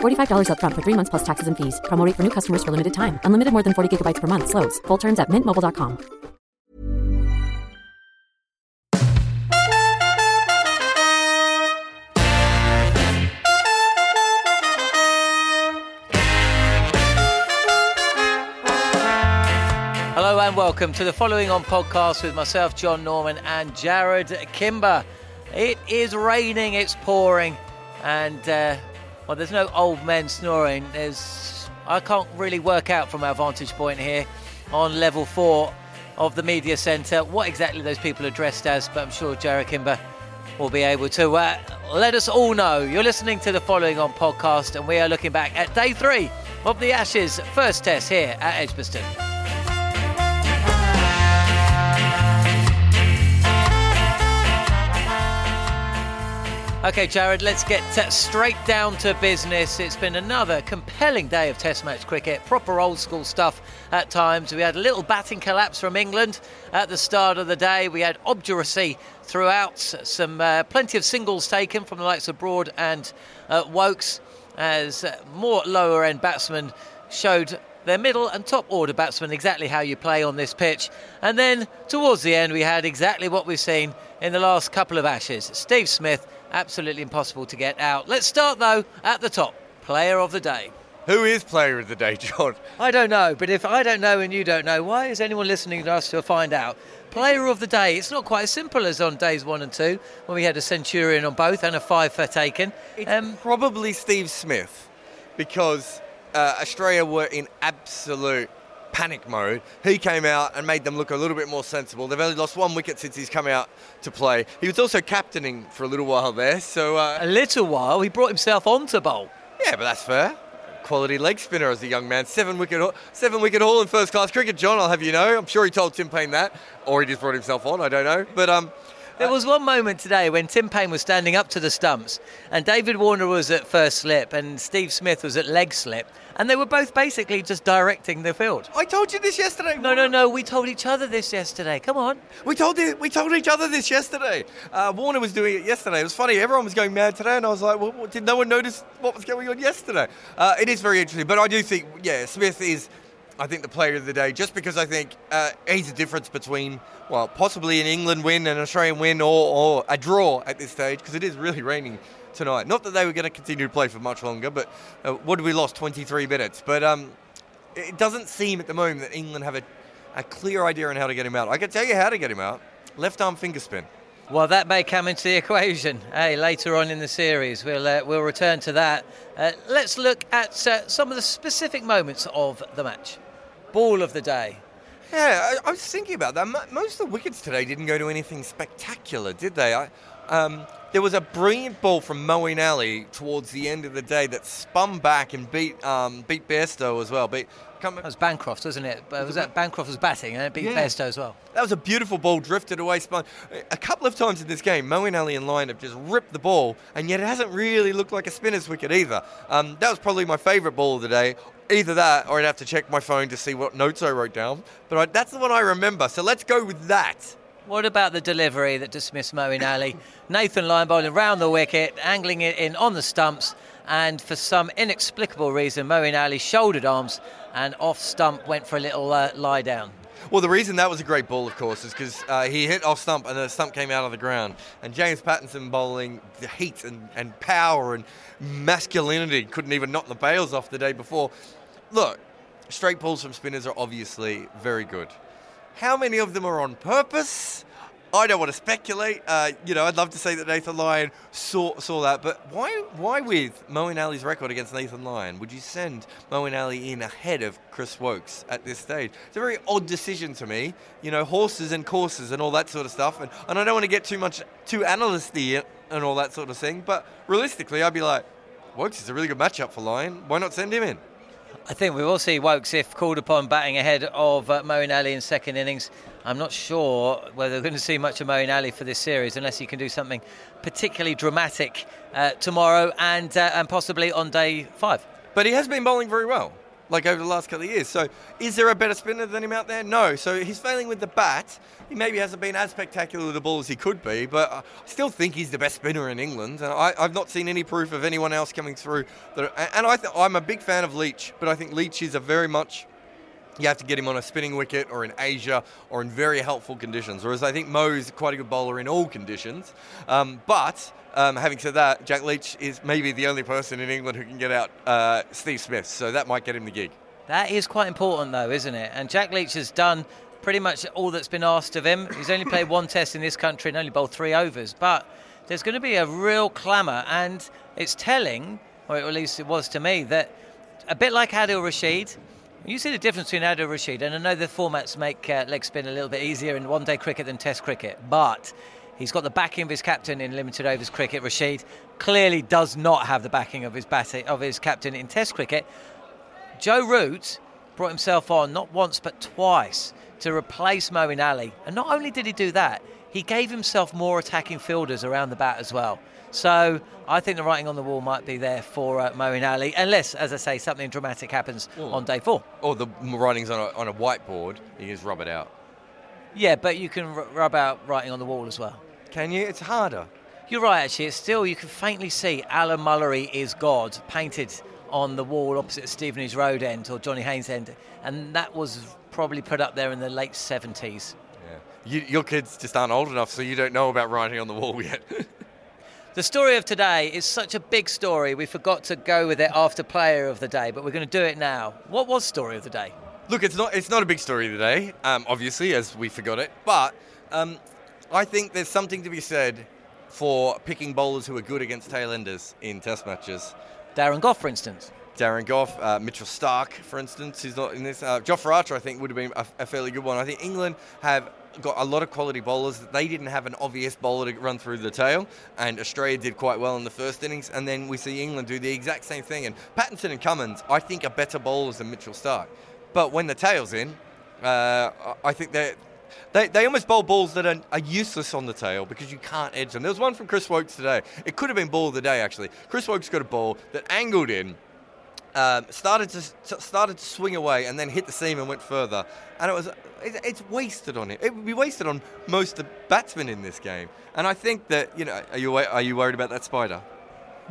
$45 upfront for three months plus taxes and fees. Promo rate for new customers for limited time. Unlimited more than 40 gigabytes per month. Slows. Full terms at mintmobile.com. Hello and welcome to the following on podcast with myself, John Norman, and Jarrod Kimber. It is raining, it's pouring, and uh, well, there's no old men snoring. There's I can't really work out from our vantage point here on level four of the media centre what exactly those people are dressed as, but I'm sure Jarrod Kimber will be able to uh, let us all know. You're listening to the following on podcast, and we are looking back at day three of the Ashes first test here at Edgbaston. Okay, Jarrod, let's get uh, straight down to business. It's been another compelling day of Test match cricket, proper old school stuff at times. We had a little batting collapse from England at the start of the day. We had obduracy throughout, some uh, plenty of singles taken from the likes of Broad and uh, Woakes as more lower end batsmen showed their middle and top order batsmen exactly how you play on this pitch. And then towards the end, we had exactly what we've seen in the last couple of Ashes. Steve Smith, absolutely impossible to get out. Let's start though at the top. Player of the day. Who is player of the day, John? I don't know, but if I don't know and you don't know, why is anyone listening to us to find out? Player of the day, it's not quite as simple as on days one and two when we had a centurion on both and a five for taken. Um, Probably Steve Smith because uh, Australia were in absolute panic mode. He came out and made them look a little bit more sensible. They've only lost one wicket since he's come out to play. He was also captaining for a little while there, so. Uh, a little while? He brought himself on to bowl. Yeah, but that's fair. Quality leg spinner as a young man. Seven wicket, seven wicket haul in first class cricket, John. I'll have you know. I'm sure he told Tim Paine that, or he just brought himself on. I don't know, but um, there was one moment today when Tim Paine was standing up to the stumps, and David Warner was at first slip, and Steve Smith was at leg slip, and they were both basically just directing the field. I told you this yesterday. No, no, no. We told each other this yesterday. Come on. We told it. We told each other this yesterday. Uh, Warner was doing it yesterday. It was funny. Everyone was going mad today, and I was like, well, did no one notice what was going on yesterday? Uh, it is very interesting, but I do think, yeah, Smith is I think the player of the day, just because I think uh, he's the difference between, well, possibly an England win, an Australian win, or, or a draw at this stage, because it is really raining tonight. Not that they were going to continue to play for much longer, but uh, what did we lost? 23 minutes. But um, it doesn't seem at the moment that England have a, a clear idea on how to get him out. I can tell you how to get him out. Left arm finger spin. Well, that may come into the equation. Hey, later on in the series, we'll uh, we'll return to that. Uh, let's look at uh, some of the specific moments of the match ball of the day. Yeah, I, I, was thinking about that. Most of the wickets today didn't go to anything spectacular, did they? I, um, there was a brilliant ball from Moeen Ali towards the end of the day that spun back and beat um, beat Bairstow as well. Beat, that was Bancroft, wasn't it? Was, was that Bancroft was batting and it beat yeah. Bairstow as well? That was a beautiful ball, drifted away, spun. A couple of times in this game, Moeen Ali and Lyon have just ripped the ball, and yet it hasn't really looked like a spinner's wicket either. Um, that was probably my favourite ball of the day either that or I'd have to check my phone to see what notes I wrote down. But I, that's the one I remember. So let's go with that. What about the delivery that dismissed Moeen Ali? Nathan Lyon bowling round the wicket, angling it in on the stumps, and for some inexplicable reason, Moeen Ali shouldered arms and off stump went for a little uh, lie down. Well, the reason that was a great ball, of course, is because uh, he hit off stump and the stump came out of the ground. And James Pattinson bowling the heat and, and power and masculinity couldn't even knock the bails off the day before look, straight pulls from spinners are obviously very good. How many of them are on purpose? I don't want to speculate. Uh, you know, I'd love to say that Nathan Lyon saw saw that, but why why with Moeen Ali's record against Nathan Lyon would you send Moeen Ali in ahead of Chris Woakes at this stage? It's a very odd decision to me. You know, horses and courses and all that sort of stuff, and, and I don't want to get too much too analysty and all that sort of thing. But realistically, I'd be like, Woakes is a really good matchup for Lyon. Why not send him in? I think we will see Woakes if called upon batting ahead of uh, Moeen Ali in second innings. I'm not sure whether we're going to see much of Moeen Ali for this series unless he can do something particularly dramatic uh, tomorrow and uh, and possibly on day five. But he has been bowling very well, like over the last couple of years. So is there a better spinner than him out there? No. So he's failing with the bat. He maybe hasn't been as spectacular with the ball as he could be, but I still think he's the best spinner in England. And I, have not seen any proof of anyone else coming through. That, and I th- I'm a big fan of Leach, but I think Leach is a very much you have to get him on a spinning wicket or in Asia or in very helpful conditions. Whereas I think Mo is quite a good bowler in all conditions. Um, but um, having said that, Jack Leach is maybe the only person in England who can get out uh, Steve Smith, so that might get him the gig. That is quite important, though, isn't it? And Jack Leach has done pretty much all that's been asked of him. He's only played one test in this country and only bowled three overs. But there's going to be a real clamour, and it's telling, or at least it was to me, that a bit like Adil Rashid, you see the difference between Adil Rashid, and I know the formats make uh, leg spin a little bit easier in one day cricket than test cricket, but he's got the backing of his captain in limited overs cricket. Rashid clearly does not have the backing of his, bat- of his captain in test cricket. Joe Root brought himself on not once but twice to replace Moeen Ali, and not only did he do that, he gave himself more attacking fielders around the bat as well. So I think the writing on the wall might be there for uh, Moeen Ali, unless, as I say, something dramatic happens on day four. Or the writing's on a, on a whiteboard, you just rub it out. Yeah, but you can r- rub out writing on the wall as well. Can you? It's harder. You're right, actually. It's still, you can faintly see Alan Mullery is God painted on the wall opposite Stevenage Road end or Johnny Haynes end, and that was probably put up there in the late 70s. Yeah. You, your kids just aren't old enough, so you don't know about writing on the wall yet. The story of today is such a big story, we forgot to go with it after player of the day, but we're going to do it now. What was story of the day? Look, it's not it's not a big story today, um, obviously, as we forgot it, but um, I think there's something to be said for picking bowlers who are good against tailenders in Test matches. Darren Gough, for instance. Darren Gough, uh, Mitchell Starc, for instance, who's not in this. Uh, Jofra Archer, I think, would have been a, a, fairly good one. I think England have got a lot of quality bowlers. They didn't have an obvious bowler to run through the tail, and Australia did quite well in the first innings. And then we see England do the exact same thing. And Pattinson and Cummins, I think, are better bowlers than Mitchell Starc. But when the tail's in, uh, I think they're. They, they almost bowl balls that are, are, useless on the tail because you can't edge them. There was one from Chris Woakes today. It could have been ball of the day, actually. Chris Woakes got a ball that angled in, um, started to started to swing away, and then hit the seam and went further. And it was it, it's wasted on it. It would be wasted on most of the batsmen in this game. And I think that you know, are you are you worried about that spider?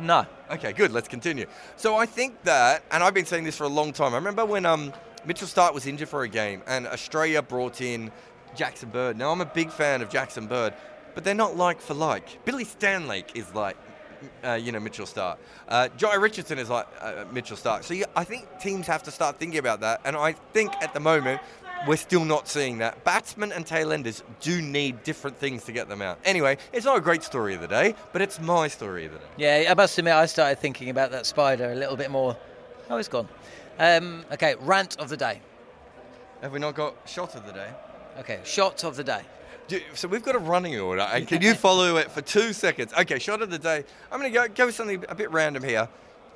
No. Okay, good. Let's continue. So I think that, and I've been saying this for a long time. I remember when um, Mitchell Starc was injured for a game, and Australia brought in Jackson Bird. Now I'm a big fan of Jackson Bird, but they're not like for like. Billy Stanlake is like uh, you know, Mitchell Starc. Uh, Jhye Richardson is like uh, Mitchell Starc. So yeah, I think teams have to start thinking about that. And I think at the moment, we're still not seeing that. Batsmen and tailenders do need different things to get them out. Anyway, it's not a great story of the day, but it's my story of the day. Yeah, I must admit, I started thinking about that spider a little bit more. Oh, it's gone. Um, okay, rant of the day. Have we not got shot of the day? Okay, shot of the day. So we've got a running order, and can you follow it for two seconds? Okay, shot of the day. I'm going to go with something a bit random here.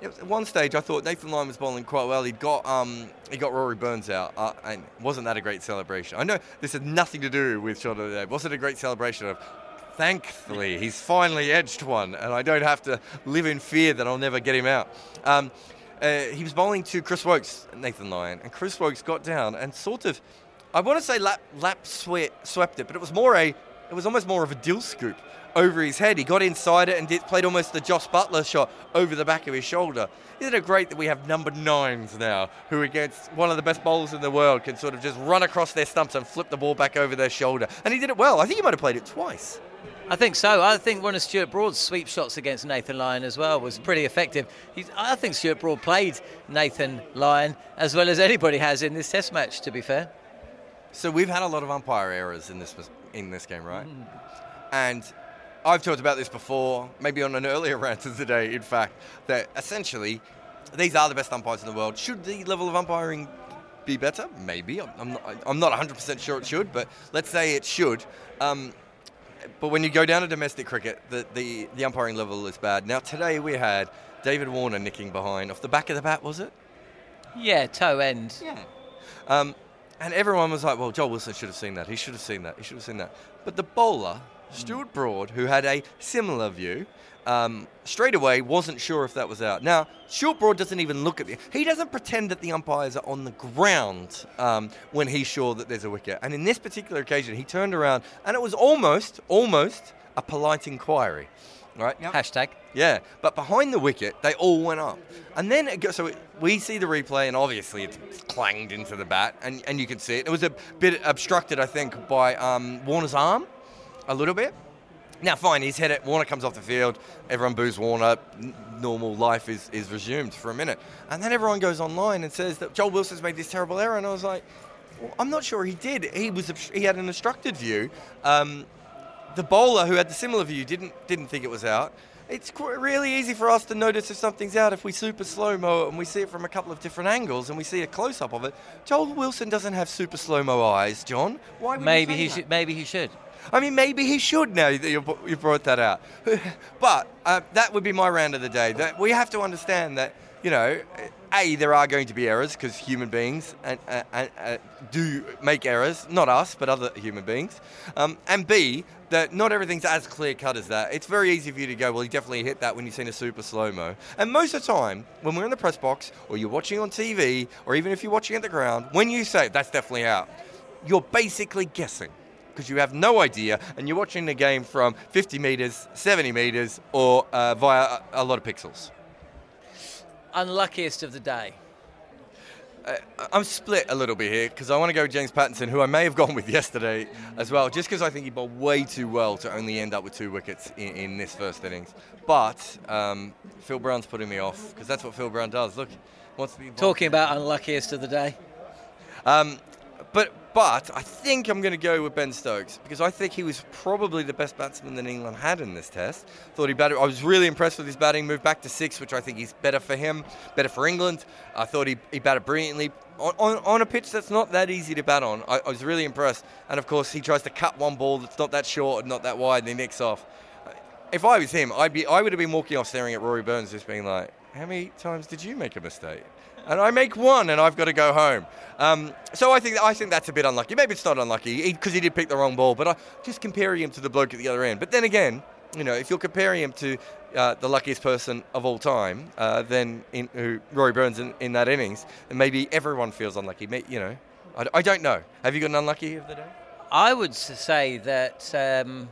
At one stage, I thought Nathan Lyon was bowling quite well. He'd got um, he got Rory Burns out, uh, and wasn't that a great celebration? I know this had nothing to do with shot of the day. Was it a great celebration of? Thankfully, he's finally edged one, and I don't have to live in fear that I'll never get him out. Um, uh, he was bowling to Chris Woakes, Nathan Lyon, and Chris Woakes got down and sort of I want to say lap, lap sweat, swept it, but it was more a, it was almost more of a Dilscoop over his head. He got inside it and did, played almost the Jos Buttler shot over the back of his shoulder. Isn't it great that we have number nines now who, against one of the best bowlers in the world, can sort of just run across their stumps and flip the ball back over their shoulder? And he did it well. I think he might have played it twice. I think so. I think one of Stuart Broad's sweep shots against Nathan Lyon as well was pretty effective. He's, I think Stuart Broad played Nathan Lyon as well as anybody has in this Test match, to be fair. So we've had a lot of umpire errors in this in this game, right? And I've talked about this before, maybe on an earlier rant of the day. In fact, that essentially these are the best umpires in the world. Should the level of umpiring be better? Maybe. I'm I'm not, I'm not 100% sure it should, but let's say it should. Um, but when you go down to domestic cricket, the, the, the umpiring level is bad. Now, today we had David Warner nicking behind off the back of the bat, was it? Yeah, toe end. Yeah. Um, and everyone was like, well, Joel Wilson should have seen that. He should have seen that. He should have seen that. But the bowler, Stuart Broad, who had a similar view, um, straight away wasn't sure if that was out. Now, Stuart Broad doesn't even look at the. He doesn't pretend that the umpires are on the ground um, when he's sure that there's a wicket. And in this particular occasion, he turned around and it was almost, almost a polite inquiry. Right? Hashtag. Yeah, but behind the wicket, they all went up. And then, it goes, so it, we see the replay, and obviously it's clanged into the bat, and, and you can see it. It was a bit obstructed, I think, by um, Warner's arm, a little bit. Now, fine, he's hit it. Warner comes off the field. Everyone boos Warner. N- normal life is, is resumed for a minute. And then everyone goes online and says that Joel Wilson's made this terrible error. And I was like, well, I'm not sure he did. He was he had an obstructed view. Um, the bowler who had the similar view didn't didn't think it was out. It's qu- really easy for us to notice if something's out if we super slow mo it and we see it from a couple of different angles and we see a close up of it. Joel Wilson doesn't have super slow mo eyes, John. Why? Would Maybe he that? should. Maybe he should. I mean, maybe he should now that you you brought that out. but uh, that would be my round of the day. That we have to understand that you know, a there are going to be errors because human beings and, uh, uh, do make errors, not us, but other human beings. Um, and b that not everything's as clear cut as that. It's very easy for you to go, well, he definitely hit that when you've seen a super slow mo. And most of the time, when we're in the press box or you're watching on TV or even if you're watching at the ground, when you say that's definitely out, you're basically guessing because you have no idea and you're watching the game from 50 meters, 70 meters, or uh, via a lot of pixels. Unluckiest of the day. Uh, I'm split a little bit here because I want to go with James Pattinson, who I may have gone with yesterday as well, just because I think he bowled way too well to only end up with two wickets in, in this first innings. But um, Phil Brown's putting me off because that's what Phil Brown does. Look, wants to be. Talking about unluckiest of the day. Um, but but I think I'm going to go with Ben Stokes because I think he was probably the best batsman that England had in this test. Thought he batted. I was really impressed with his batting. Moved back to six, which I think is better for him, better for England. I thought he, he batted brilliantly on, on, on a pitch that's not that easy to bat on. I, I was really impressed. And of course, he tries to cut one ball that's not that short and not that wide, and he nicks off. If I was him, I'd be I would have been walking off staring at Rory Burns, just being like, "How many times did you make a mistake?" And I make one, and I've got to go home. Um, so I think I think that's a bit unlucky. Maybe it's not unlucky because he, did pick the wrong ball, but I just comparing him to the bloke at the other end. But then again, you know, if you're comparing him to uh, the luckiest person of all time, uh, then in, who Rory Burns in, in that innings, then maybe everyone feels unlucky. You know, I, I don't know. Have you got an unlucky of the day? I would say that, um,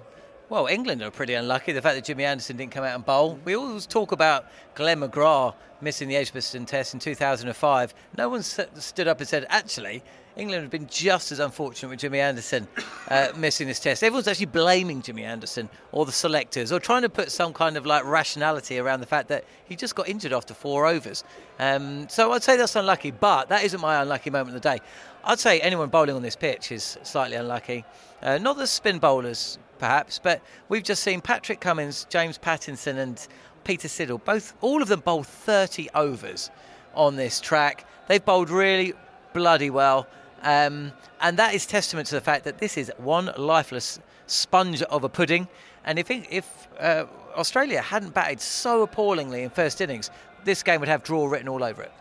well, England are pretty unlucky. The fact that Jimmy Anderson didn't come out and bowl. We always talk about Glenn McGrath missing the Edgbaston Test in 2005. No one stood up and said, actually, England have been just as unfortunate with Jimmy Anderson uh, missing this test. Everyone's actually blaming Jimmy Anderson or the selectors or trying to put some kind of like rationality around the fact that he just got injured after four overs. Um, so I'd say that's unlucky, but that isn't my unlucky moment of the day. I'd say anyone bowling on this pitch is slightly unlucky. Uh, not the spin bowlers, perhaps, but we've just seen Patrick Cummins, James Pattinson, and Peter Siddle. Both, all of them bowled 30 overs on this track. They've bowled really bloody well, um, and that is testament to the fact that this is one lifeless sponge of a pudding. And if if uh, Australia hadn't batted so appallingly in first innings, this game would have draw written all over it.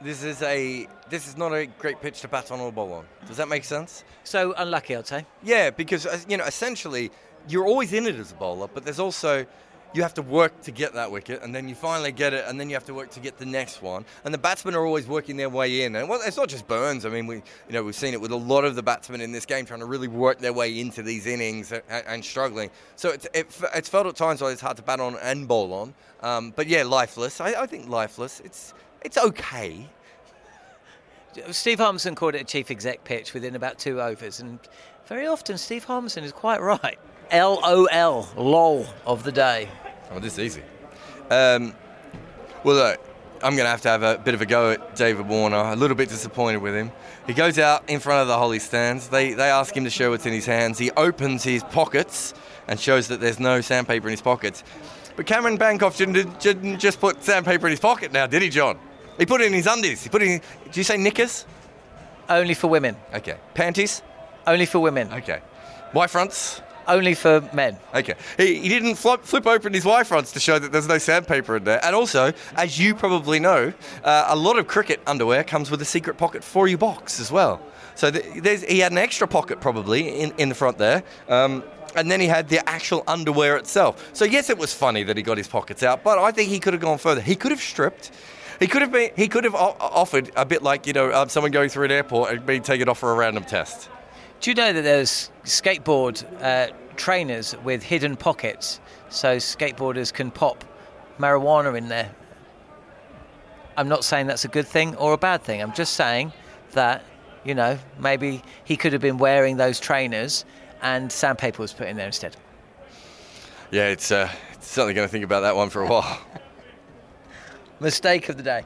This is a this is not a great pitch to bat on or bowl on. Does that make sense? So unlucky, I'd say. Yeah, because uh, you know, essentially, you're always in it as a bowler, but there's also you have to work to get that wicket, and then you finally get it, and then you have to work to get the next one. And the batsmen are always working their way in. And well, it's not just Burns. I mean, we you know we've seen it with a lot of the batsmen in this game trying to really work their way into these innings and, and struggling. So it's it, it's felt at times like it's hard to bat on and bowl on. Um, but yeah, lifeless. I, I think lifeless. It's it's okay. Steve Harmison called it a chief exec pitch within about two overs, and very often Steve Harmison is quite right. LOL, lol of the day. Oh, this is easy. Um, well, look, I'm going to have to have a bit of a go at David Warner. A little bit disappointed with him. He goes out in front of the Holly stands. They, they ask him to show what's in his hands. He opens his pockets and shows that there's no sandpaper in his pockets. But Cameron Bancroft didn't, didn't just put sandpaper in his pocket now, did he, John? He put it in his undies. He put it in. Did you say knickers? Only for women. Okay. Panties? Only for women. Okay. Y fronts? Only for men. Okay. He, he didn't flip, flip open his Y fronts to show that there's no sandpaper in there. And also, as you probably know, uh, a lot of cricket underwear comes with a secret pocket for your box as well. So th- he had an extra pocket probably in, in the front there. Um, and then he had the actual underwear itself. So yes, it was funny that he got his pockets out, but I think he could have gone further. He could have stripped. He could have been. He could have offered a bit like you know um, someone going through an airport and being taken off for a random test. Do you know that there's skateboard uh, trainers with hidden pockets so skateboarders can pop marijuana in there? I'm not saying that's a good thing or a bad thing. I'm just saying that, you know, maybe he could have been wearing those trainers and sandpaper was put in there instead. Yeah, it's, uh, it's certainly going to think about that one for a while. Mistake of the day.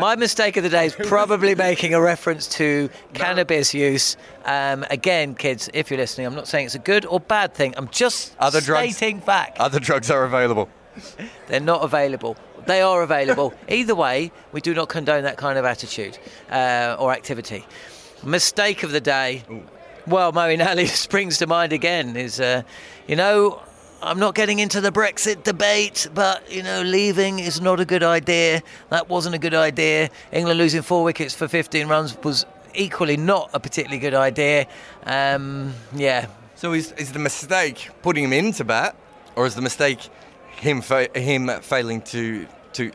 My mistake of the day is probably making a reference to cannabis use. Um, again, kids, if you're listening, I'm not saying it's a good or bad thing. I'm just Other drugs- stating fact. Other drugs are available. They're not available. They are available. Either way, we do not condone that kind of attitude uh, or activity. Mistake of the day. Well, Moeen Ali springs to mind again. Is uh, you know, I'm not getting into the Brexit debate, but you know, leaving is not a good idea. That wasn't a good idea. England losing four wickets for 15 runs was equally not a particularly good idea. Um, yeah, So is, is the mistake putting him into bat, or is the mistake him fa- him failing to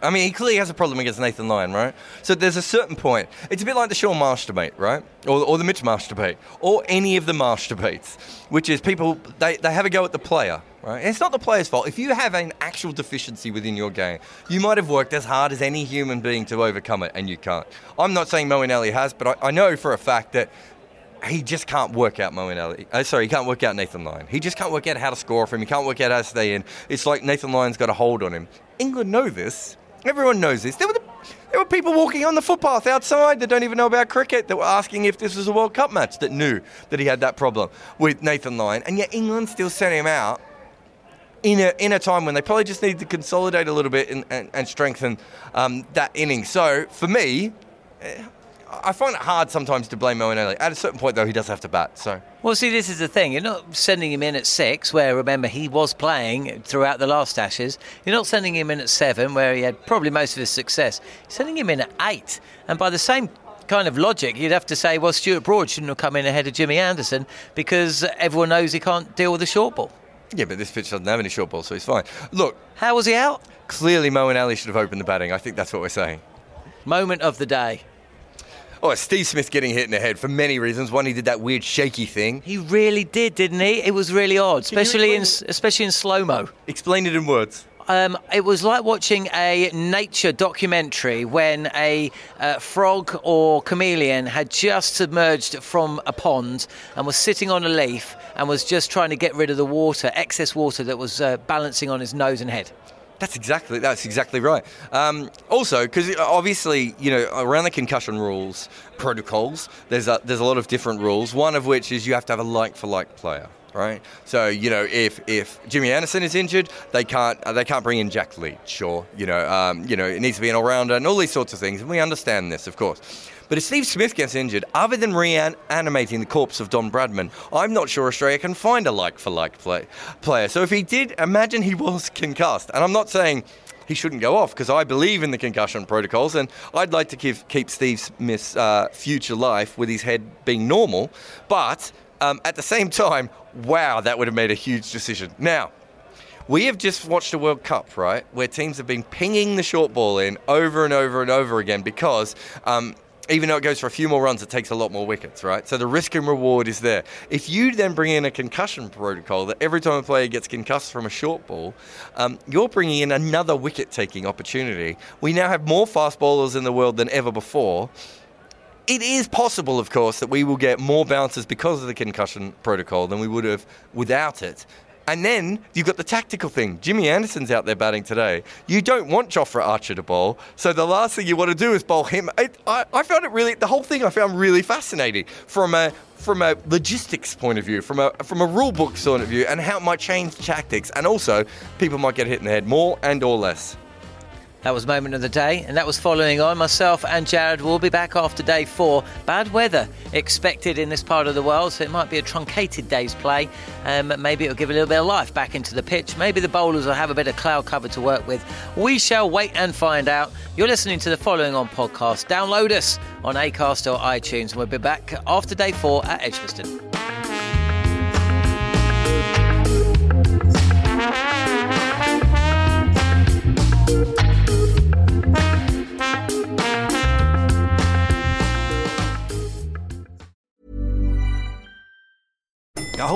I mean, he clearly has a problem against Nathan Lyon, right? So there's a certain point. It's a bit like the Shaun Marsh debate, right? Or, or the Mitch Marsh debate, or any of the Marsh debates, which is people they, they have a go at the player. Right? It's not the player's fault. If you have an actual deficiency within your game, you might have worked as hard as any human being to overcome it, and you can't. I'm not saying Moeen Ali has, but I, I know for a fact that he just can't work out Moeen Ali. Uh, sorry, he can't work out Nathan Lyon. He just can't work out how to score for him. He can't work out how to stay in. It's like Nathan Lyon's got a hold on him. England know this. Everyone knows this. There were, the, there were people walking on the footpath outside that don't even know about cricket that were asking if this was a World Cup match that knew that he had that problem with Nathan Lyon. And yet England still sent him out in a, in a time when they probably just need to consolidate a little bit and, and, and strengthen um, that inning. So for me, eh, I find it hard sometimes to blame Moeen Ali. At a certain point, though, he does have to bat. So Well, see, this is the thing. You're not sending him in at six, where remember he was playing throughout the last Ashes. You're not sending him in at seven, where he had probably most of his success. You're sending him in at eight, and by the same kind of logic, you'd have to say, well, Stuart Broad shouldn't have come in ahead of Jimmy Anderson because everyone knows he can't deal with the short ball. yeah, but this pitch doesn't have any short ball, so he's fine. Look, How was he out? clearly Moeen Ali should have opened the batting. I think that's what we're saying. Moment of the day. Oh, Steve Smith getting hit in the head for many reasons. One, he did that weird shaky thing. He really did, didn't he? It was really odd, Can especially in explain especially in slow mo. Explain it in words. Um, it was like watching a nature documentary when a uh, frog or chameleon had just submerged from a pond and was sitting on a leaf and was just trying to get rid of the water, excess water that was uh, balancing on his nose and head. That's exactly that's exactly right. Um, also, because obviously, you know, around the concussion rules protocols, there's a, there's a lot of different rules. One of which is you have to have a like for like player, right? So you know, if if Jimmy Anderson is injured, they can't uh, they can't bring in Jack Leach. Sure, you know, um, you know, it needs to be an all rounder and all these sorts of things, and we understand this, of course. But if Steve Smith gets injured, other than reanimating the corpse of Don Bradman, I'm not sure Australia can find a like for like play, player. So if he did, imagine he was concussed. And I'm not saying he shouldn't go off because I believe in the concussion protocols and I'd like to keep Steve Smith's uh, future life with his head being normal. But um, at the same time, wow, that would have made a huge decision. Now, we have just watched a World Cup, right, where teams have been pinging the short ball in over and over and over again because um, even though it goes for a few more runs, it takes a lot more wickets, right? So the risk and reward is there. If you then bring in a concussion protocol that every time a player gets concussed from a short ball, um, you're bringing in another wicket taking opportunity. We now have more fast bowlers in the world than ever before. It is possible, of course, that we will get more bounces because of the concussion protocol than we would have without it. And then you've got the tactical thing. Jimmy Anderson's out there batting today. You don't want Jofra Archer to bowl, so the last thing you want to do is bowl him. I, I, I found it really, the whole thing I found really fascinating from a from a logistics point of view, from a from a rule book point of view, and how it might change tactics, and also people might get hit in the head more and or less. That was moment of the day, and that was following on. Myself and Jarrod will be back after day four. Bad weather expected in this part of the world, so it might be a truncated day's play. Um, maybe it'll give a little bit of life back into the pitch. Maybe the bowlers will have a bit of cloud cover to work with. We shall wait and find out. You're listening to the following on podcast. Download us on Acast or iTunes, and we'll be back after day four at Edgbaston.